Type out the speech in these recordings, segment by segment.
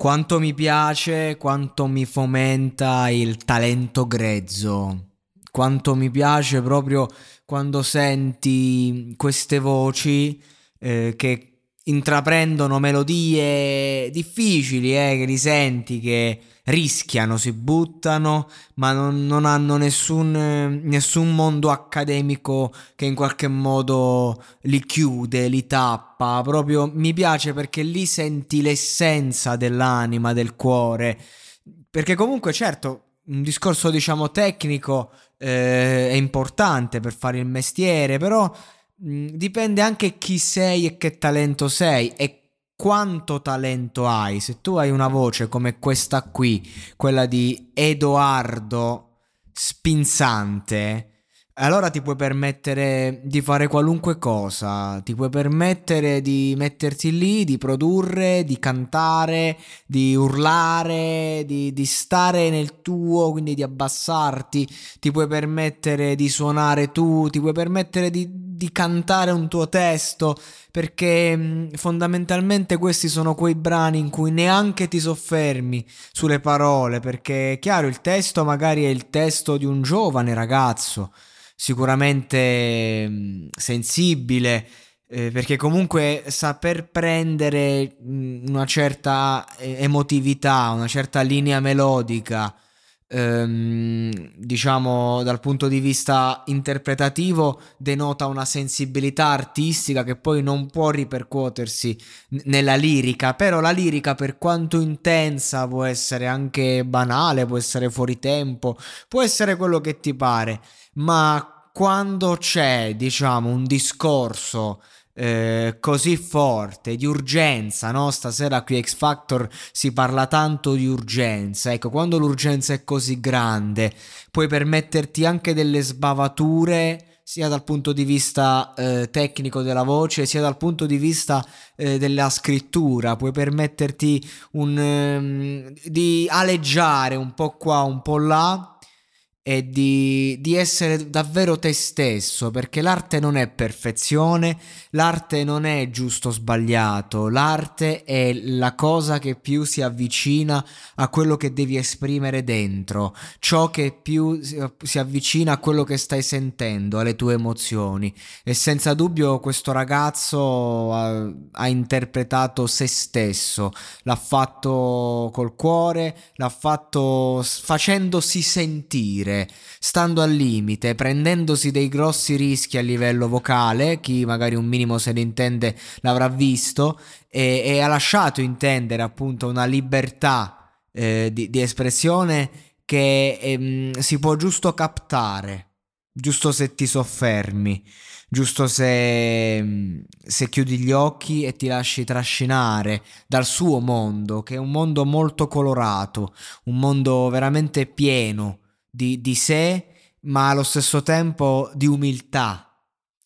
Quanto mi piace, quanto mi fomenta il talento grezzo. Quanto mi piace proprio quando senti queste voci eh, che intraprendono melodie difficili, eh, che li senti, che rischiano, si buttano, ma non, non hanno nessun, nessun, mondo accademico che in qualche modo li chiude, li tappa. Proprio mi piace perché lì senti l'essenza dell'anima, del cuore. Perché comunque, certo, un discorso diciamo tecnico eh, è importante per fare il mestiere, però dipende anche chi sei e che talento sei e quanto talento hai. Se tu hai una voce come questa qui, quella di Edoardo Spinzante, allora ti puoi permettere di fare qualunque cosa, ti puoi permettere di metterti lì, di produrre, di cantare, di urlare, di, di, stare nel tuo, quindi di abbassarti, ti puoi permettere di suonare tu, ti puoi permettere di, di cantare un tuo testo, perché fondamentalmente questi sono quei brani in cui neanche ti soffermi sulle parole, perché chiaro il testo magari è il testo di un giovane ragazzo sicuramente mh, sensibile, eh, perché comunque saper prendere mh, una certa emotività, una certa linea melodica, ehm, diciamo dal punto di vista interpretativo, denota una sensibilità artistica che poi non può ripercuotersi n- nella lirica, però la lirica per quanto intensa può essere anche banale, può essere fuori tempo, può essere quello che ti pare. Ma quando c'è, diciamo, un discorso eh, così forte di urgenza, no? Stasera qui X Factor si parla tanto di urgenza. Ecco, quando l'urgenza è così grande, puoi permetterti anche delle sbavature sia dal punto di vista eh, tecnico della voce, sia dal punto di vista eh, della scrittura. Puoi permetterti un, um, di aleggiare un po' qua, un po' là e di, di, essere davvero te stesso, perché l'arte non è perfezione, l'arte non è giusto o sbagliato, l'arte è la cosa che più si avvicina a quello che devi esprimere dentro, ciò che più si avvicina a quello che stai sentendo, alle tue emozioni. E senza dubbio questo ragazzo ha, ha interpretato se stesso, l'ha fatto col cuore, l'ha fatto facendosi sentire stando al limite, prendendosi dei grossi rischi a livello vocale, chi magari un minimo se ne intende l'avrà visto, e, e ha lasciato intendere appunto una libertà eh, di, di, espressione che ehm, si può giusto captare, giusto se ti soffermi giusto se, se, chiudi gli occhi e ti lasci trascinare dal suo mondo, che è un mondo molto colorato, un mondo veramente pieno di, di sé, ma allo stesso tempo di umiltà.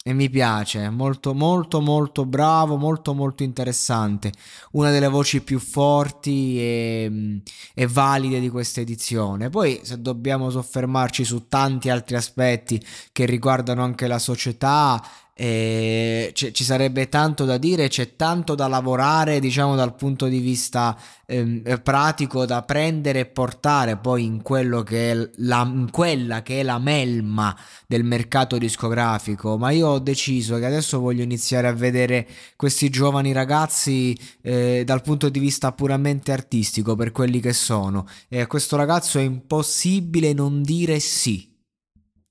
E mi piace, molto molto molto bravo, molto molto interessante. Una delle voci più forti e, e, valide di questa edizione. Poi se dobbiamo soffermarci su tanti altri aspetti che riguardano anche la società e c- ci sarebbe tanto da dire, c'è tanto da lavorare, diciamo dal punto di vista ehm, pratico, da prendere e portare poi in, che la, in quella che è la melma del mercato discografico. Ma io ho deciso che adesso voglio iniziare a vedere questi giovani ragazzi eh, dal punto di vista puramente artistico, per quelli che sono. E a questo ragazzo è impossibile non dire sì